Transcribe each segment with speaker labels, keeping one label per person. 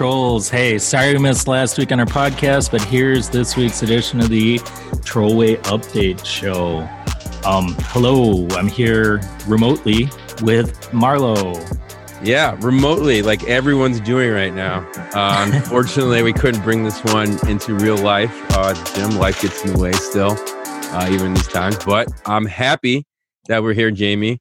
Speaker 1: Trolls. Hey, sorry we missed last week on our podcast, but here's this week's edition of the Trollway Update Show. Um, hello, I'm here remotely with Marlo.
Speaker 2: Yeah, remotely, like everyone's doing right now. Uh, unfortunately, we couldn't bring this one into real life. Uh, Jim, life gets in the way still, uh, even these times. But I'm happy that we're here, Jamie.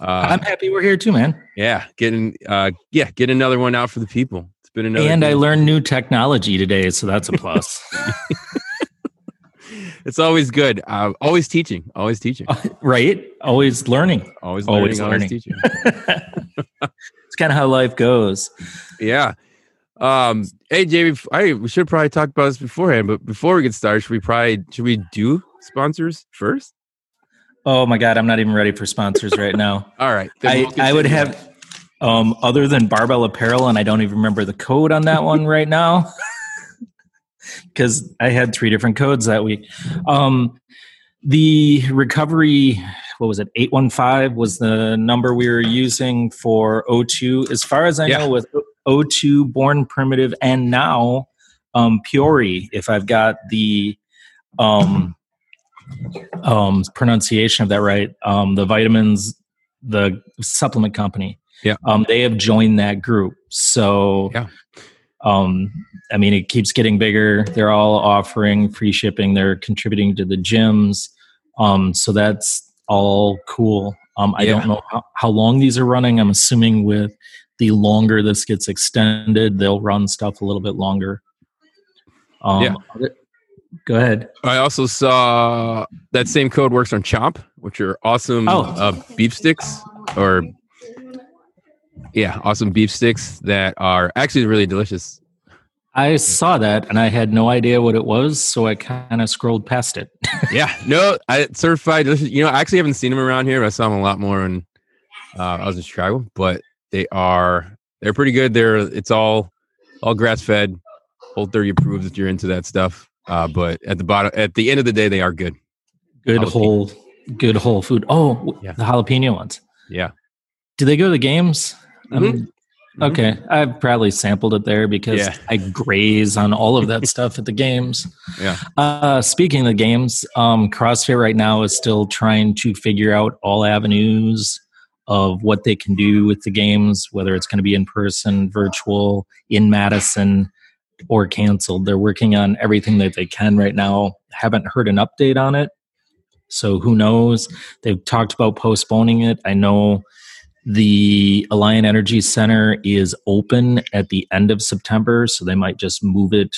Speaker 1: Uh, I'm happy we're here too, man.
Speaker 2: Yeah, getting uh, yeah, get another one out for the people. Been another.
Speaker 1: And day. I learned new technology today, so that's a plus.
Speaker 2: it's always good. Uh, always teaching. Always teaching.
Speaker 1: right. Always learning.
Speaker 2: Always learning. Always, learning. teaching.
Speaker 1: it's kind of how life goes.
Speaker 2: Yeah. Um. Hey, Jamie. I we should probably talk about this beforehand, but before we get started, should we probably should we do sponsors first?
Speaker 1: Oh my god, I'm not even ready for sponsors right now.
Speaker 2: All right,
Speaker 1: I, I would have um, other than barbell apparel, and I don't even remember the code on that one right now because I had three different codes that week. Um, the recovery, what was it? Eight one five was the number we were using for O2. As far as I yeah. know, with O2, Born Primitive, and now um, Puori, if I've got the um, um, pronunciation of that right, um, the vitamins, the supplement company.
Speaker 2: Yeah.
Speaker 1: Um, they have joined that group. So,
Speaker 2: yeah.
Speaker 1: Um, I mean, it keeps getting bigger. They're all offering free shipping. They're contributing to the gyms. Um, so that's all cool. Um, I yeah. don't know how, how long these are running. I'm assuming with the longer this gets extended, they'll run stuff a little bit longer. Um, yeah. Go ahead.
Speaker 2: I also saw that same code works on Chomp, which are awesome oh. uh, beef sticks or yeah, awesome beef sticks that are actually really delicious.
Speaker 1: I saw that and I had no idea what it was, so I kind of scrolled past it.
Speaker 2: yeah, no, I certified. You know, I actually haven't seen them around here. But I saw them a lot more when uh, I was in Chicago, but they are they're pretty good. They're it's all all grass fed, Whole 30 approved if you're into that stuff. Uh, but at the bottom, at the end of the day, they are good.
Speaker 1: Good jalapeno. whole, good whole food. Oh, yeah. the jalapeno ones.
Speaker 2: Yeah.
Speaker 1: Do they go to the games? Mm-hmm. mm-hmm. okay, I've probably sampled it there because yeah. I graze on all of that stuff at the games.
Speaker 2: Yeah.
Speaker 1: Uh, speaking of the games, um, CrossFit right now is still trying to figure out all avenues of what they can do with the games, whether it's going to be in person, virtual, in Madison or canceled. They're working on everything that they can right now. Haven't heard an update on it. So who knows? They've talked about postponing it. I know the Alliant Energy Center is open at the end of September, so they might just move it,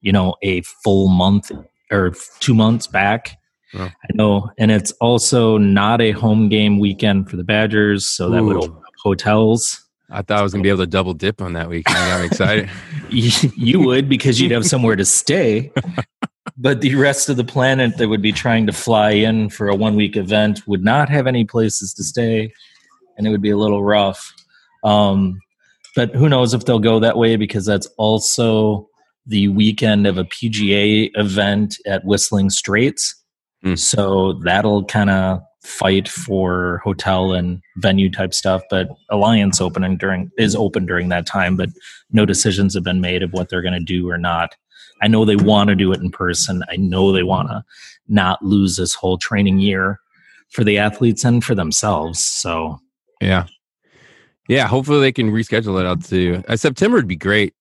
Speaker 1: you know, a full month or two months back. Oh. I know, and it's also not a home game weekend for the Badgers, so that Ooh. would open up hotels.
Speaker 2: I thought I was gonna be able to double dip on that weekend. I'm excited.
Speaker 1: you would because you'd have somewhere to stay. but the rest of the planet that would be trying to fly in for a one week event would not have any places to stay, and it would be a little rough. Um, but who knows if they'll go that way because that's also the weekend of a PGA event at Whistling Straits. Mm. So that'll kind of fight for hotel and venue type stuff but Alliant opening during is open during that time but no decisions have been made of what they're going to do or not. I know they want to do it in person. I know they want to not lose this whole training year for the athletes and for themselves so.
Speaker 2: Yeah. Yeah hopefully they can reschedule it out to uh, september would be great.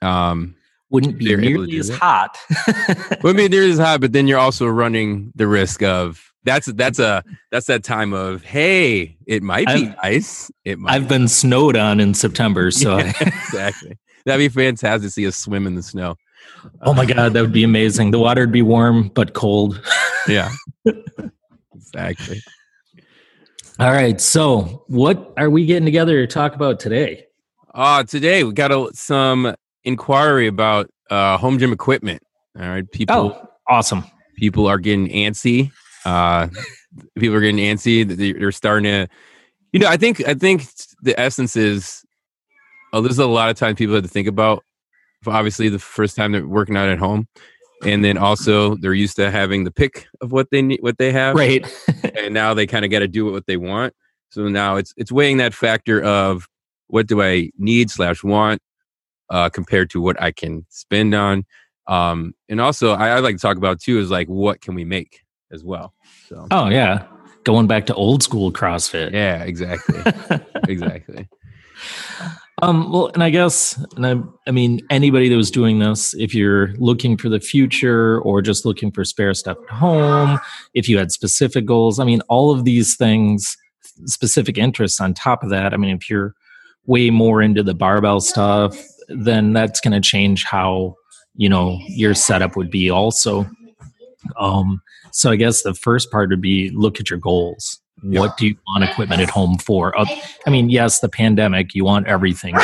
Speaker 2: Um
Speaker 1: wouldn't be nearly as hot.
Speaker 2: Wouldn't be nearly as hot but then you're also running the risk of that's that's a that's that time of hey, it might be I've, nice. It might.
Speaker 1: I've been snowed on in September, so
Speaker 2: yeah, exactly. That'd be fantastic to see us swim in the snow.
Speaker 1: Oh my god, that would be amazing. The water would be warm but cold.
Speaker 2: yeah, exactly.
Speaker 1: All right, so what are we getting together to talk about today?
Speaker 2: Uh today we got a, some inquiry about uh, home gym equipment. All right, people.
Speaker 1: Oh, awesome.
Speaker 2: People are getting antsy uh, people are getting antsy. They're starting to, you know, I think I think the essence is, oh, there's a lot of times people have to think about. Obviously, the first time they're working out at home, and then also they're used to having the pick of what they need, what they have,
Speaker 1: right?
Speaker 2: and now they kind of got to do what they want. So now it's it's weighing that factor of what do I need slash want uh, compared to what I can spend on. Um, and also, I, I like to talk about too is like what can we make as well. So,
Speaker 1: oh yeah, going back to old school CrossFit.
Speaker 2: Yeah, exactly, exactly.
Speaker 1: Um, well, and I guess, and I, I mean, anybody that was doing this, if you're looking for the future or just looking for spare stuff at home, if you had specific goals, I mean, all of these things, specific interests on top of that. I mean, if you're way more into the barbell stuff, then that's going to change how you know your setup would be also. Um, so I guess the first part would be look at your goals. What do you want equipment at home for? Uh, I mean, yes, the pandemic, you want everything.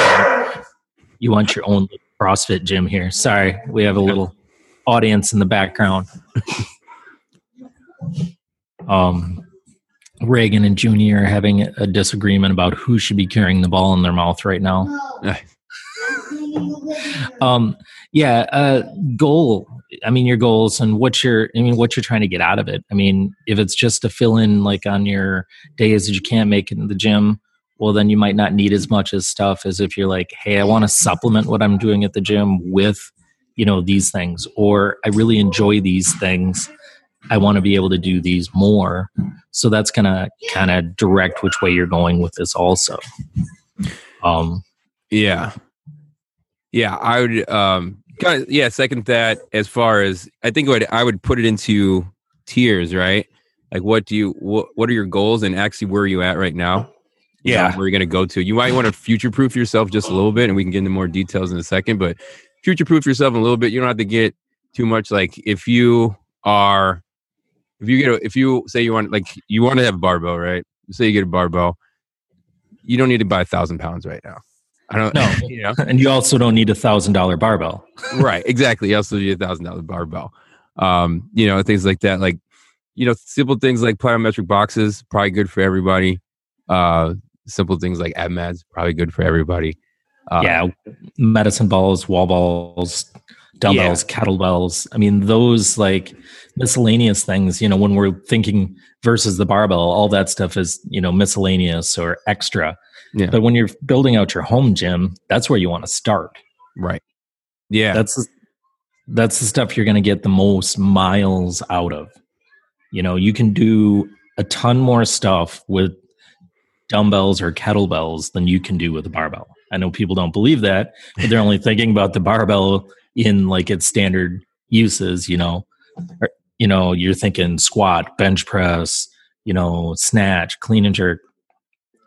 Speaker 1: You want your own CrossFit gym here. Sorry, we have a little audience in the background. um, Reagan and Junior are having a disagreement about who should be carrying the ball in their mouth right now. um, yeah, uh, goal I mean, your goals and what you're, I mean, what you're trying to get out of it. I mean, if it's just to fill in like on your days that you can't make it in the gym, well, then you might not need as much as stuff as if you're like, hey, I want to supplement what I'm doing at the gym with, you know, these things, or I really enjoy these things. I want to be able to do these more. So that's going to kind of direct which way you're going with this also. Um,
Speaker 2: yeah. Yeah. I would, um, kind of, yeah, second that as far as I think what I would put it into tiers, right? Like what do you what what are your goals and actually where are you at right now?
Speaker 1: Yeah.
Speaker 2: where you're gonna go to. You might want to future proof yourself just a little bit and we can get into more details in a second, but future proof yourself a little bit. You don't have to get too much like if you are if you get a, if you say you want like you want to have a barbell, right? Say you get a barbell, you don't need to buy a thousand pounds right now. I don't
Speaker 1: know. You know? and you also don't need a thousand dollar barbell.
Speaker 2: right. Exactly. You also need a thousand dollar barbell. Um, you know, things like that. Like, you know, simple things like plyometric boxes, probably good for everybody. Uh, simple things like AbMats, probably good for everybody.
Speaker 1: Uh, yeah. Medicine balls, wall balls, dumbbells, yeah. kettlebells. I mean, those like miscellaneous things, you know, when we're thinking versus the barbell, all that stuff is, you know, miscellaneous or extra yeah. But when you're building out your home gym, that's where you want to start.
Speaker 2: Right. Yeah.
Speaker 1: That's that's the stuff you're going to get the most miles out of. You know, you can do a ton more stuff with dumbbells or kettlebells than you can do with a barbell. I know people don't believe that, but they're only thinking about the barbell in like its standard uses, you know. Or, you know, you're thinking squat, bench press, you know, snatch, clean and jerk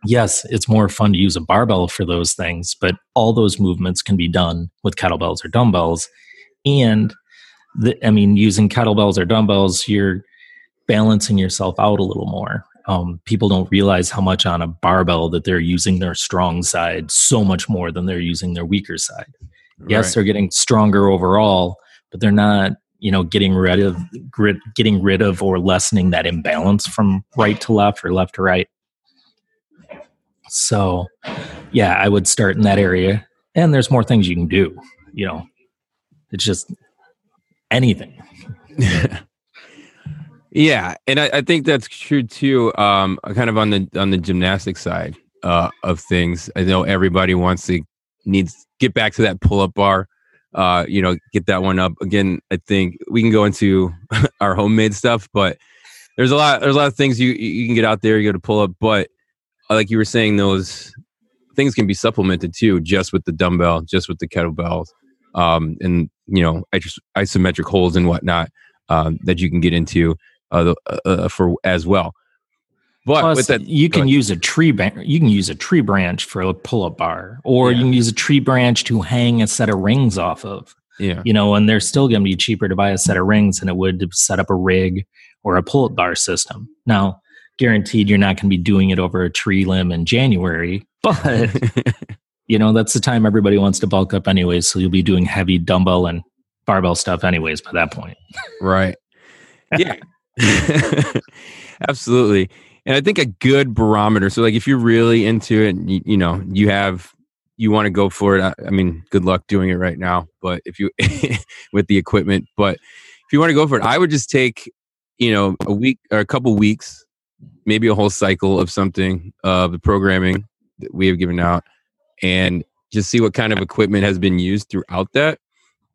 Speaker 1: yes, it's more fun to use a barbell for those things, but all those movements can be done with kettlebells or dumbbells. And the, I mean, using kettlebells or dumbbells, you're balancing yourself out a little more. Um, people don't realize how much on a barbell that they're using their strong side so much more than they're using their weaker side. Yes, they're getting stronger overall, but they're not, you know, getting rid of getting rid of or lessening that imbalance from right to left or left to right. So, yeah, I would start in that area. And there's more things you can do. You know, it's just anything.
Speaker 2: yeah, and I, I, think that's true too. Um, kind of on the on the gymnastic side uh, of things. I know everybody wants to needs get back to that pull up bar. Uh, you know, get that one up again. I think we can go into our homemade stuff, but there's a lot there's a lot of things you you can get out there. You go to pull up, but like you were saying, those things can be supplemented too, just with the dumbbell, just with the kettlebells, um, and you know, isometric holds and whatnot um, that you can get into uh, uh, uh, for as well.
Speaker 1: But Plus, that, you can use a tree branch. You can use a tree branch for a pull-up bar, or yeah. you can use a tree branch to hang a set of rings off of.
Speaker 2: Yeah,
Speaker 1: you know, and they're still going to be cheaper to buy a set of rings than it would to set up a rig or a pull-up bar system. Now, guaranteed you're not going to be doing it over a tree limb in January, but you know, that's the time everybody wants to bulk up anyways. So you'll be doing heavy dumbbell and barbell stuff anyways by that point.
Speaker 2: right. Yeah. Absolutely. And I think a good barometer. So like if you're really into it, you, you know, you have you want to go for it. I, I, mean, good luck doing it right now, but if you with the equipment, but if you want to go for it, I would just take, you know, a week or a couple weeks maybe a whole cycle of something of the programming that we have given out and just see what kind of equipment has been used throughout that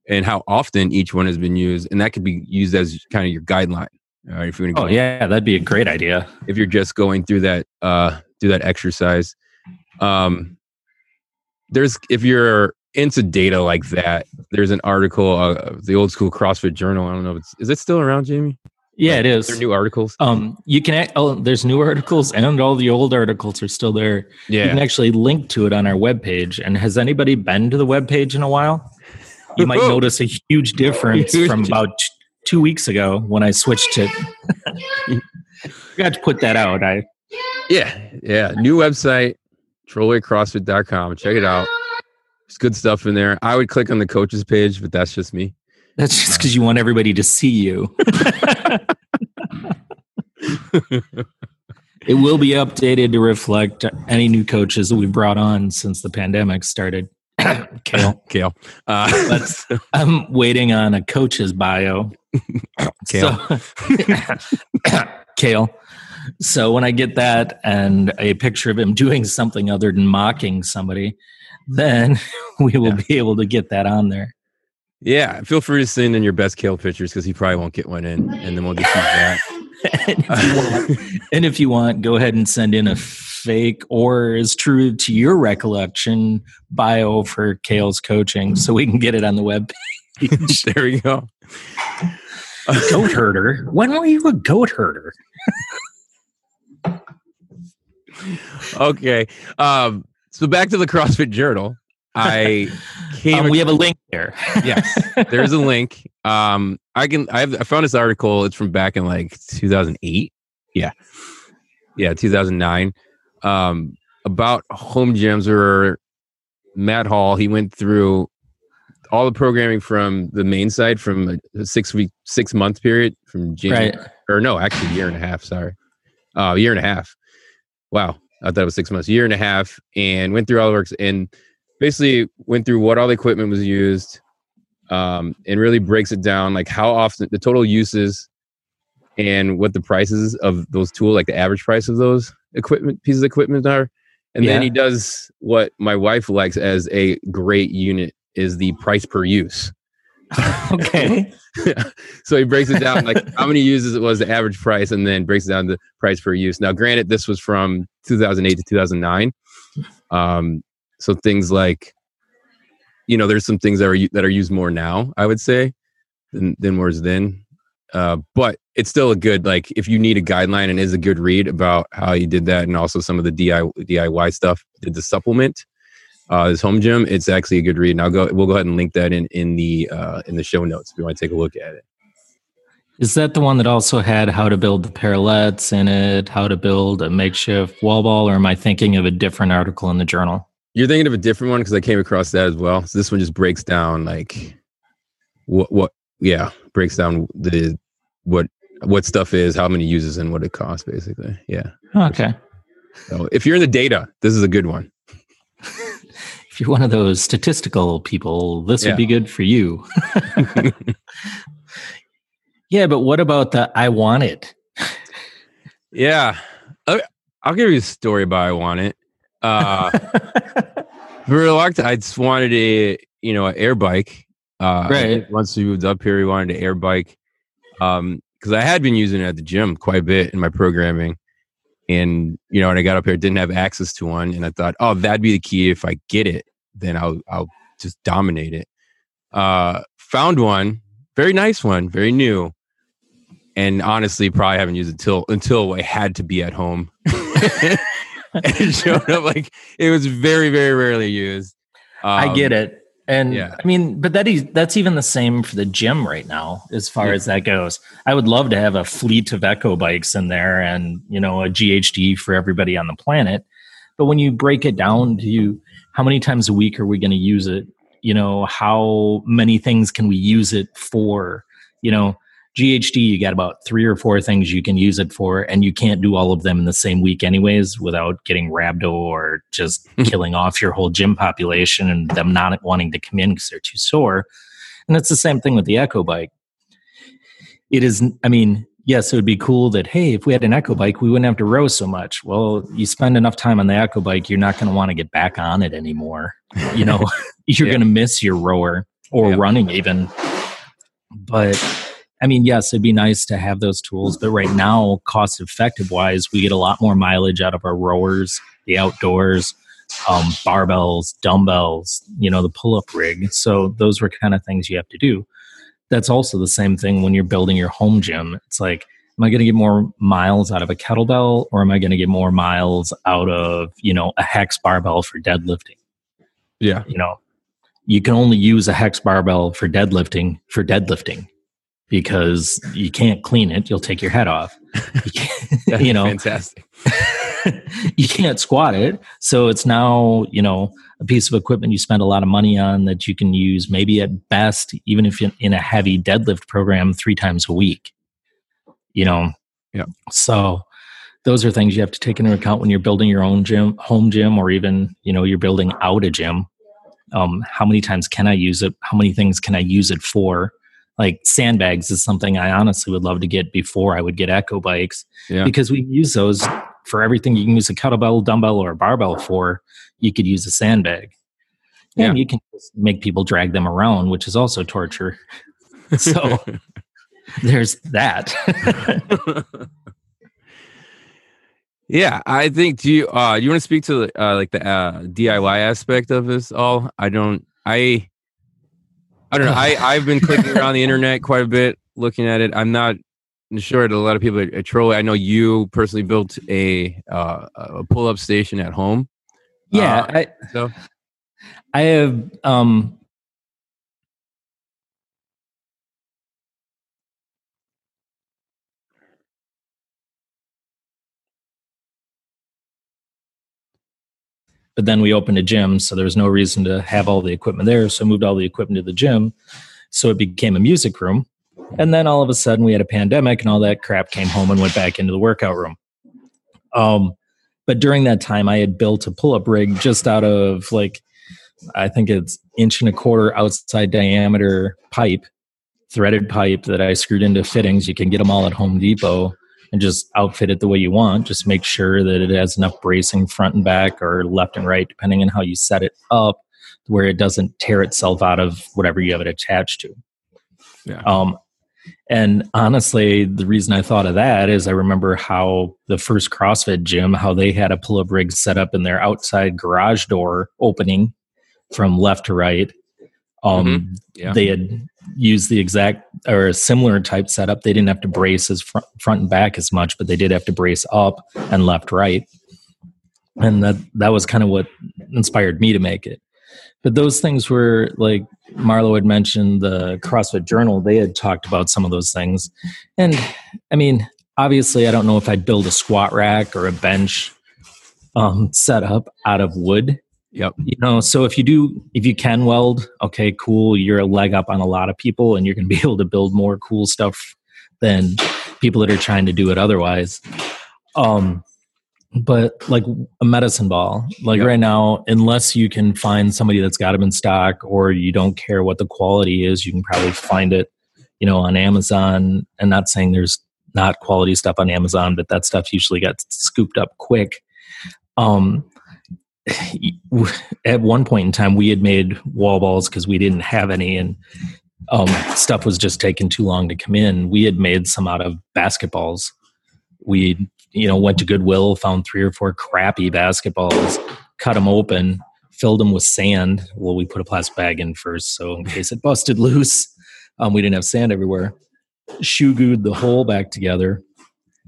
Speaker 2: and how often each one has been used. And that could be used as kind of your guideline. Uh, if you're
Speaker 1: oh yeah, that'd be a great idea.
Speaker 2: If you're just going through that uh, through that exercise, um, there's if you're into data like that, there's an article, uh, the old school CrossFit Journal. I don't know if it's is it still around, Jamie?
Speaker 1: Yeah, it is.
Speaker 2: There new articles.
Speaker 1: Um, you can. Oh, there's new articles, and all the old articles are still there.
Speaker 2: Yeah,
Speaker 1: you can actually link to it on our webpage. And has anybody been to the webpage in a while? You might notice a huge difference huge. from about t- two weeks ago when I switched it. Got to put that out. I.
Speaker 2: Yeah, yeah. New website, trollwaycrossfit.com. Check it out. There's good stuff in there. I would click on the coaches page, but that's just me.
Speaker 1: That's just because you want everybody to see you. it will be updated to reflect any new coaches that we brought on since the pandemic started.
Speaker 2: Kale. Kale.
Speaker 1: Uh, but I'm waiting on a coach's bio.
Speaker 2: Kale.
Speaker 1: So, Kale. So when I get that and a picture of him doing something other than mocking somebody, then we will yeah. be able to get that on there.
Speaker 2: Yeah, feel free to send in your best Kale pictures because he probably won't get one in, and then we'll just use that.
Speaker 1: and, if want, and, if you want, go ahead and send in a fake or is true to your recollection bio for Kale's coaching, so we can get it on the web
Speaker 2: page. there we go.
Speaker 1: A goat herder. When were you a goat herder?
Speaker 2: okay. Um, so back to the CrossFit Journal. I
Speaker 1: came. Um, we have a link there.
Speaker 2: yes, there's a link. Um, I can. I have. I found this article. It's from back in like 2008. Yeah, yeah, 2009. Um, about home gyms or Matt Hall. He went through all the programming from the main side from a six week, six month period from January, right. or no, actually, year and a half. Sorry, uh, year and a half. Wow, I thought it was six months, year and a half, and went through all the works and basically went through what all the equipment was used um, and really breaks it down like how often the total uses and what the prices of those tools like the average price of those equipment pieces of equipment are. And yeah. then he does what my wife likes as a great unit is the price per use.
Speaker 1: Okay.
Speaker 2: So he breaks it down like how many uses it was the average price and then breaks it down the price per use. Now granted this was from 2008 to 2009 um, so things like, you know, there's some things that are that are used more now. I would say than than was then. Uh, but it's still a good like if you need a guideline and is a good read about how you did that and also some of the DIY, stuff did the supplement uh, this home gym it's actually a good read and I'll go we'll go ahead and link that in in the uh, in the show notes if you want to take a look at it.
Speaker 1: Is that the one that also had how to build the parallettes in it, how to build a makeshift wall ball, or am I thinking of a different article in the journal?
Speaker 2: You're thinking of a different one because I came across that as well. So this one just breaks down like what what yeah breaks down the what what stuff is, how many uses, and what it costs basically. Yeah.
Speaker 1: Okay.
Speaker 2: So if you're in the data, this is a good one.
Speaker 1: if you're one of those statistical people, this yeah. would be good for you. yeah, but what about the I want it?
Speaker 2: yeah. Uh, I'll give you a story about I want it. Uh, a I just wanted a you know an air bike. Uh,
Speaker 1: right.
Speaker 2: Once we moved up here, we wanted an air bike. Um, because I had been using it at the gym quite a bit in my programming, and you know, when I got up here, didn't have access to one, and I thought, oh, that'd be the key. If I get it, then I'll I'll just dominate it. Uh, found one, very nice one, very new, and honestly, probably haven't used it till until I had to be at home. and showed up like it was very, very rarely used.
Speaker 1: Um, I get um, it. And yeah. I mean, but that is that's even the same for the gym right now, as far yeah. as that goes. I would love to have a fleet of echo bikes in there and you know a GHD for everybody on the planet. But when you break it down to how many times a week are we going to use it? You know, how many things can we use it for? You know, GHD, you got about three or four things you can use it for, and you can't do all of them in the same week, anyways, without getting rhabdo or just killing off your whole gym population and them not wanting to come in because they're too sore. And it's the same thing with the Echo Bike. It is, I mean, yes, it would be cool that hey, if we had an echo bike, we wouldn't have to row so much. Well, you spend enough time on the echo bike, you're not going to want to get back on it anymore. You know, you're
Speaker 2: Yeah.
Speaker 1: going to miss your rower or
Speaker 2: Yeah.
Speaker 1: running even. But I mean, yes, it'd be nice to have those tools, but right now, cost effective wise, we get a lot more mileage out of our rowers, the outdoors, um, barbells, dumbbells, you know, the pull up rig. So those were kind of things you have to do. That's also the same thing when you're building your home gym. It's like, am I going to get more miles out of a kettlebell or am I going to get more miles out of, you know, a hex barbell for deadlifting?
Speaker 2: Yeah.
Speaker 1: you know you can only use a hex barbell for deadlifting for deadlifting because you can't clean it. You'll take your head off. You, you know.
Speaker 2: fantastic.
Speaker 1: you can't squat it. So it's now you know a piece of equipment you spend a lot of money on that you can use maybe at best even if you're in a heavy deadlift program three times a week you know.
Speaker 2: Yeah.
Speaker 1: so those are things you have to take into account when you're building your own gym home gym or even you know you're building out a gym. Um, how many times can i use it? How many things can i use it for like sandbags is something i honestly would love to get before i would get echo bikes
Speaker 2: Yeah.
Speaker 1: because we use those for everything you can use a kettlebell dumbbell or a barbell for you could use a sandbag and you can just make people drag them around which is also torture so there's that
Speaker 2: yeah, I think. Do you uh you want to speak to uh like the uh, DIY aspect of this all? I don't. I. I don't know. I I've been clicking around the internet quite a bit, looking at it. I'm not sure that a lot of people are trolling. I know you personally built a uh, a pull up station at home.
Speaker 1: yeah
Speaker 2: Uh,
Speaker 1: I,
Speaker 2: So
Speaker 1: I have um but then we opened a gym so there was no reason to have all the equipment there so I moved all the equipment to the gym. So it became a music room. And then all of a sudden we had a pandemic and all that crap came home and went back into the workout room. Um but during that time i had built a pull-up rig just out of like I think it's inch and a quarter outside diameter pipe, threaded pipe that I screwed into fittings. You can get them all at Home Depot and just outfit it the way you want. Just make sure that it has enough bracing front and back or left and right, depending on how you set it up, where it doesn't tear itself out of whatever you have it attached to.
Speaker 2: Yeah.
Speaker 1: Um, and honestly, the reason I thought of that is I remember how the first CrossFit gym, how they had a pull-up rig set up in their outside garage door opening from left to right. Um,
Speaker 2: yeah.
Speaker 1: They had used the exact or a similar type setup. They didn't have to brace as front, front and back as much, but they did have to brace up and left right. And that that was kind of what inspired me to make it. But those things were like Marlo had mentioned the CrossFit Journal. They had talked about some of those things, and I mean, obviously, I don't know if I'd build a squat rack or a bench um, setup out of wood
Speaker 2: Yep.
Speaker 1: you know so if you do if you can weld okay cool you're a leg up on a lot of people and you're going to be able to build more cool stuff than people that are trying to do it otherwise um but like a medicine ball like
Speaker 2: Yep.
Speaker 1: right now unless you can find somebody that's got them in stock or you don't care what the quality is you can probably find it you know on amazon and not saying there's not quality stuff on amazon but that stuff usually gets scooped up quick um at one point in time we had made wall balls because we didn't have any and um, stuff was just taking too long to come in. We had made some out of basketballs. We you know went to goodwill found three or four crappy basketballs cut them open filled them with sand. Well we put a plastic bag in first so in case it busted loose um, we didn't have sand everywhere. Shoe glued the hole back together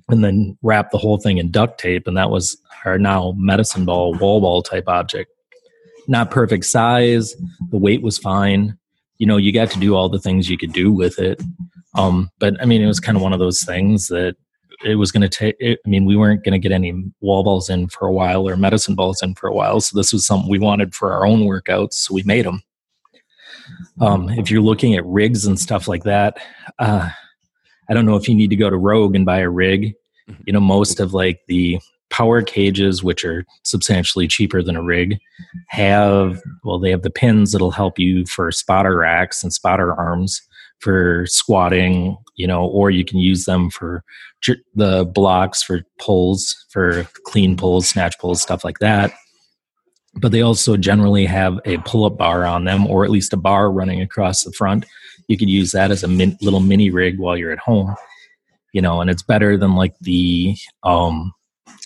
Speaker 1: and then wrap the whole thing in duct tape and that was our now medicine ball wall ball type object. Not perfect size the weight was fine. You know you got to do all the things you could do with it. Um but i mean it was kind of one of those things that it was going to take i mean we weren't going to get any wall balls in for a while or medicine balls in for a while so this was something we wanted for our own workouts so we made them um if you're looking at rigs and stuff like that uh i don't know if you need to go to rogue and buy a rig mm-hmm. you know most of like the power cages which are substantially cheaper than a rig have well they have the pins that'll help you for spotter racks and spotter arms for squatting, you know, or you can use them for j- the blocks for pulls, for clean pulls, snatch pulls, stuff like that. But they also generally have a pull up bar on them, or at least a bar running across the front. You could use that as a min- little mini rig while you're at home, you know, and it's better than like the, um,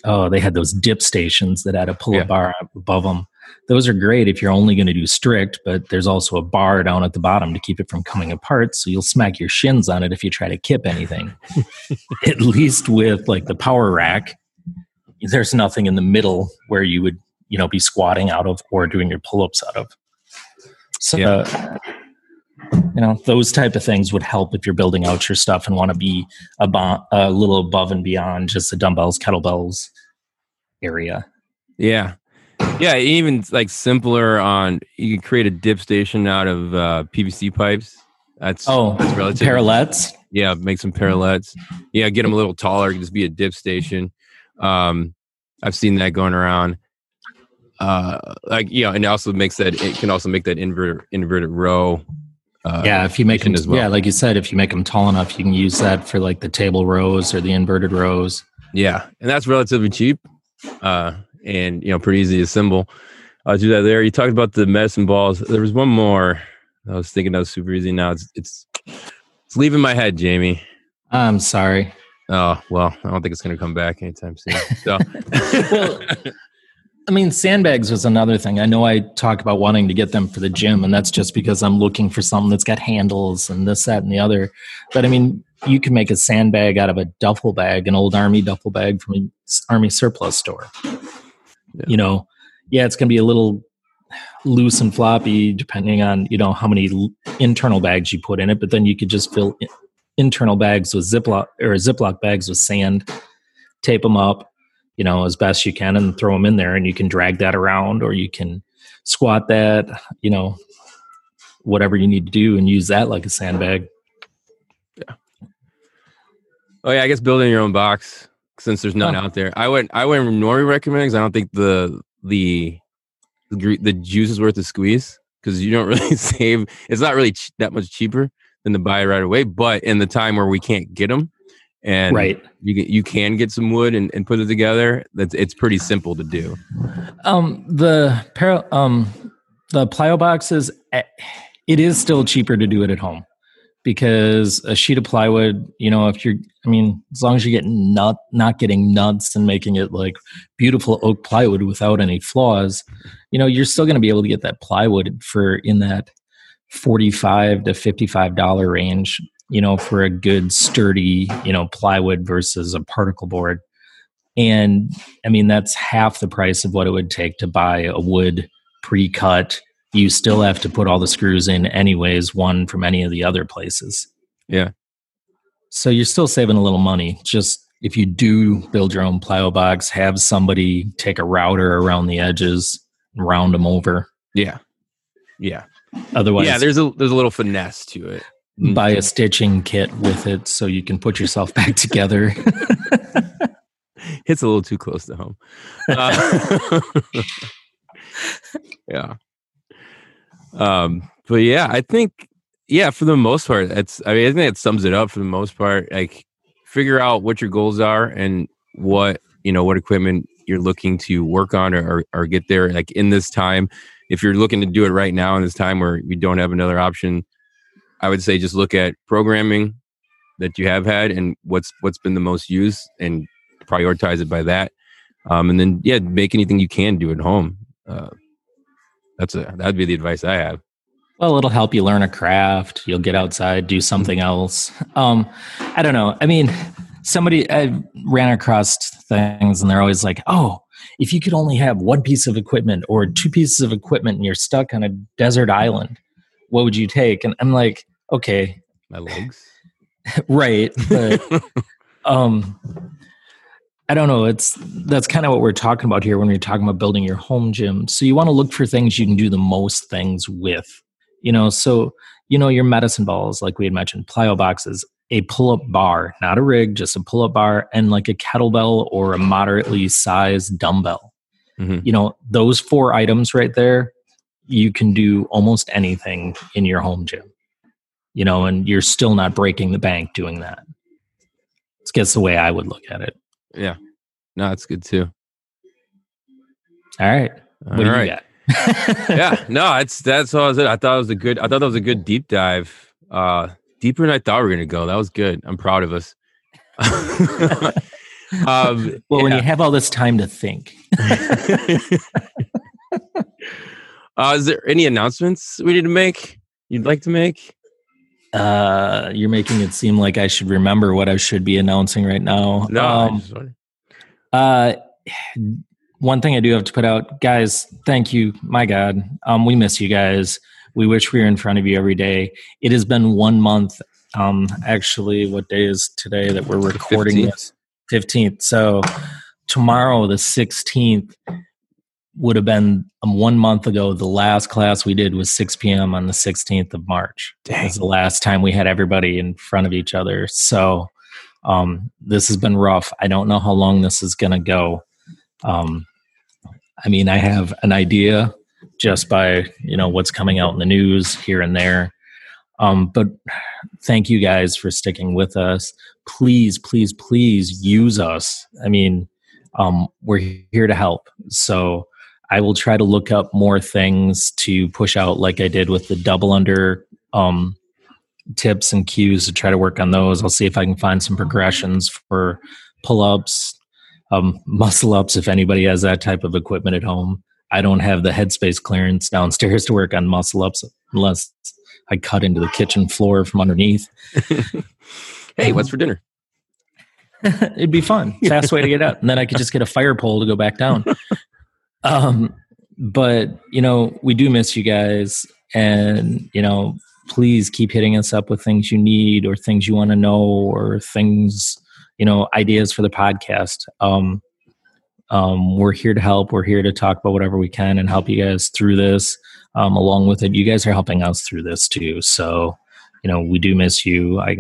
Speaker 1: oh, they had those dip stations that had a pull up
Speaker 2: Yeah.
Speaker 1: bar above them those are great if you're only going to do strict, but there's also a bar down at the bottom to keep it from coming apart. So you'll smack your shins on it if you try to kip anything. at least with like the power rack, there's nothing in the middle where you would, you know, be squatting out of or doing your pull ups out of. So,
Speaker 2: Yeah.
Speaker 1: You know, those type of things would help if you're building out your stuff and want to be a, little above and beyond just the dumbbells, kettlebells area.
Speaker 2: Yeah. Yeah, even like simpler on you can create a dip station out of uh, PVC pipes. That's
Speaker 1: Oh,
Speaker 2: that's relatively
Speaker 1: parallettes.
Speaker 2: Yeah, make some parallettes. Yeah, get them a little taller. Just be a dip station. Um, I've seen that going around. Uh, like yeah, and it also makes that it can also make that inverted inverted row. Uh,
Speaker 1: yeah, if you make them,
Speaker 2: as well.
Speaker 1: yeah, like you said, if you make them tall enough, you can use that for like the table rows or the inverted rows.
Speaker 2: Yeah, and that's relatively cheap, uh, and you know, pretty easy to assemble. I'll do that there. You talked about the medicine balls. There was one more. I was thinking that was super easy. Now it's it's it's leaving my head, Jamie.
Speaker 1: I'm sorry.
Speaker 2: Oh well, I don't think it's going to come back anytime soon. So,
Speaker 1: Well, I mean, sandbags was another thing. I know I talk about wanting to get them for the gym, and that's just because I'm looking for something that's got handles and this, that, and the other. But I mean, you can make a sandbag out of a duffel bag, an old army duffel bag from an army surplus store.
Speaker 2: Yeah.
Speaker 1: You know, yeah, it's going to be a little loose and floppy depending on you know how many internal bags you put in it. But then you could just fill internal bags with Ziploc or Ziploc bags with sand, tape them up, you know, as best you can, and throw them in there, and you can drag that around, or you can squat that, you know, whatever you need to do, and use that like a sandbag. Yeah.
Speaker 2: Oh yeah, I guess building your own box since there's none
Speaker 1: Oh.
Speaker 2: out there. I would I wouldn't normally recommend because I don't think the the the, the juice is worth the squeeze because you don't really save. It's not really ch- that much cheaper than to buy it right away. But in the time where we can't get them, and
Speaker 1: right.
Speaker 2: you can, you can get some wood and, and put it together. That's it's pretty simple to do.
Speaker 1: Um, the para, um, the plyo boxes, eh, it is still cheaper to do it at home because a sheet of plywood, you know, if you're, I mean, as long as you're getting nut, not getting nuts and making it like beautiful oak plywood without any flaws, you know, you're still going to be able to get that plywood for in that forty-five to fifty-five dollar range. You know, for a good sturdy, you know, plywood versus a particle board. And I mean, that's half the price of what it would take to buy a wood pre cut. You still have to put all the screws in, anyways, one from any of the other places.
Speaker 2: Yeah.
Speaker 1: So you're still saving a little money. Just if you do build your own plyo box, have somebody take a router around the edges and round them over.
Speaker 2: Yeah, yeah,
Speaker 1: Otherwise,
Speaker 2: yeah. There's a there's a little finesse to it.
Speaker 1: Buy a stitching kit with it so you can put yourself back together.
Speaker 2: hits a little too close to home. Uh, yeah. Um, but yeah, I think yeah, for the most part, that's I mean, I think that sums it up for the most part. Like figure out what your goals are and what you know, what equipment you're looking to work on or, or, or get there. Like in this time, if you're looking to do it right now in this time where we don't have another option, I would say just look at programming that you have had and what's what's been the most used and prioritize it by that. Um, and then yeah, make anything you can do at home. Uh, that's a that'd be the advice I have.
Speaker 1: Well, it'll help you learn a craft. You'll get outside, do something else. Um, I don't know. I mean, somebody I ran across things, and they're always like, "Oh, if you could only have one piece of equipment or two pieces of equipment, and you're stuck on a desert island, what would you take?" And I'm like, "Okay,
Speaker 2: My legs.
Speaker 1: right, but um, I don't know. It's that's kind of what we're talking about here when we're talking about building your home gym. So you want to look for things you can do the most things with. You know, so you know your medicine balls, like we had mentioned, plyo boxes, a pull-up bar, not a rig, just a pull-up bar, and like a kettlebell or a moderately sized dumbbell.
Speaker 2: Mhm.
Speaker 1: You know, those four items right there, you can do almost anything in your home gym. You know, and you're still not breaking the bank doing that. It's guess the way I would look at it.
Speaker 2: Yeah. No, that's good too.
Speaker 1: All right.
Speaker 2: All
Speaker 1: what do you got?
Speaker 2: yeah, no, it's that's all. It. I thought it was a good. I thought that was a good deep dive. Uh, deeper than I thought we were gonna go. That was good. I'm proud of us. um,
Speaker 1: Well, when you have all this time to think,
Speaker 2: uh, is there any announcements we need to make? You'd like to make?
Speaker 1: Uh, you're making it seem like I should remember what I should be announcing right now.
Speaker 2: No.
Speaker 1: Um, Uh, one thing I do have to put out, guys. Thank you. My God, um, we miss you guys. We wish we were in front of you every day. It has been one month. Um, actually, what day is today that we're recording
Speaker 2: 15th.
Speaker 1: this? Fifteenth. So tomorrow, the sixteenth, would have been um, one month ago. The last class we did was six p.m. on the sixteenth of March.
Speaker 2: Dang.
Speaker 1: was the last time we had everybody in front of each other. So um, this has been rough. I don't know how long this is going to go. Um, I mean, I have an idea just by you know what's coming out in the news here and there. Um, but thank you guys for sticking with us. Please, please, please use us. I mean, um, we're here to help. So I will try to look up more things to push out, like I did with the double under um, tips and cues to try to work on those. I'll see if I can find some progressions for pull ups, um, muscle ups, if anybody has that type of equipment at home. I don't have the headspace clearance downstairs to work on muscle ups unless I cut into the kitchen floor from underneath.
Speaker 2: hey, what's for dinner?
Speaker 1: It'd be fun. Fast way to get up. And then I could just get a fire pole to go back down. Um, but you know, we do miss you guys and you know, please keep hitting us up with things you need or things you want to know or things, you know, ideas for the podcast. Um, um, we're here to help. We're here to talk about whatever we can and help you guys through this. Um, along with it, you guys are helping us through this too. So, you know, we do miss you. I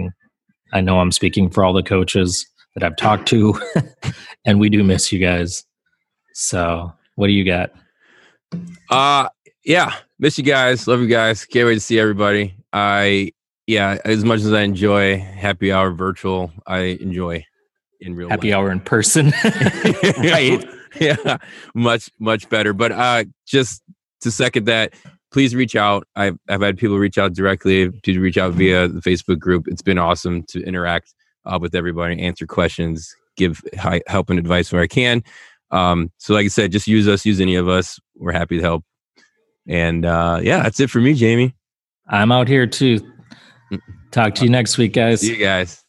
Speaker 1: I know I'm speaking for all the coaches that I've talked to, and we do miss you guys. So, what do you got?
Speaker 2: Uh yeah, miss you guys. Love you guys. Can't wait to see everybody. I yeah, as much as I enjoy happy hour virtual, I enjoy in real
Speaker 1: Happy
Speaker 2: life.
Speaker 1: hour in person, right?
Speaker 2: yeah, much much better. But uh, just to second that, please reach out. I've I've had people reach out directly to reach out via the Facebook group. It's been awesome to interact uh, with everybody, answer questions, give hi- help and advice where I can. Um, so, like I said, just use us, use any of us. We're happy to help. And uh, yeah, that's it for me, Jamie.
Speaker 1: I'm out here too. Talk to you next week, guys.
Speaker 2: See you guys.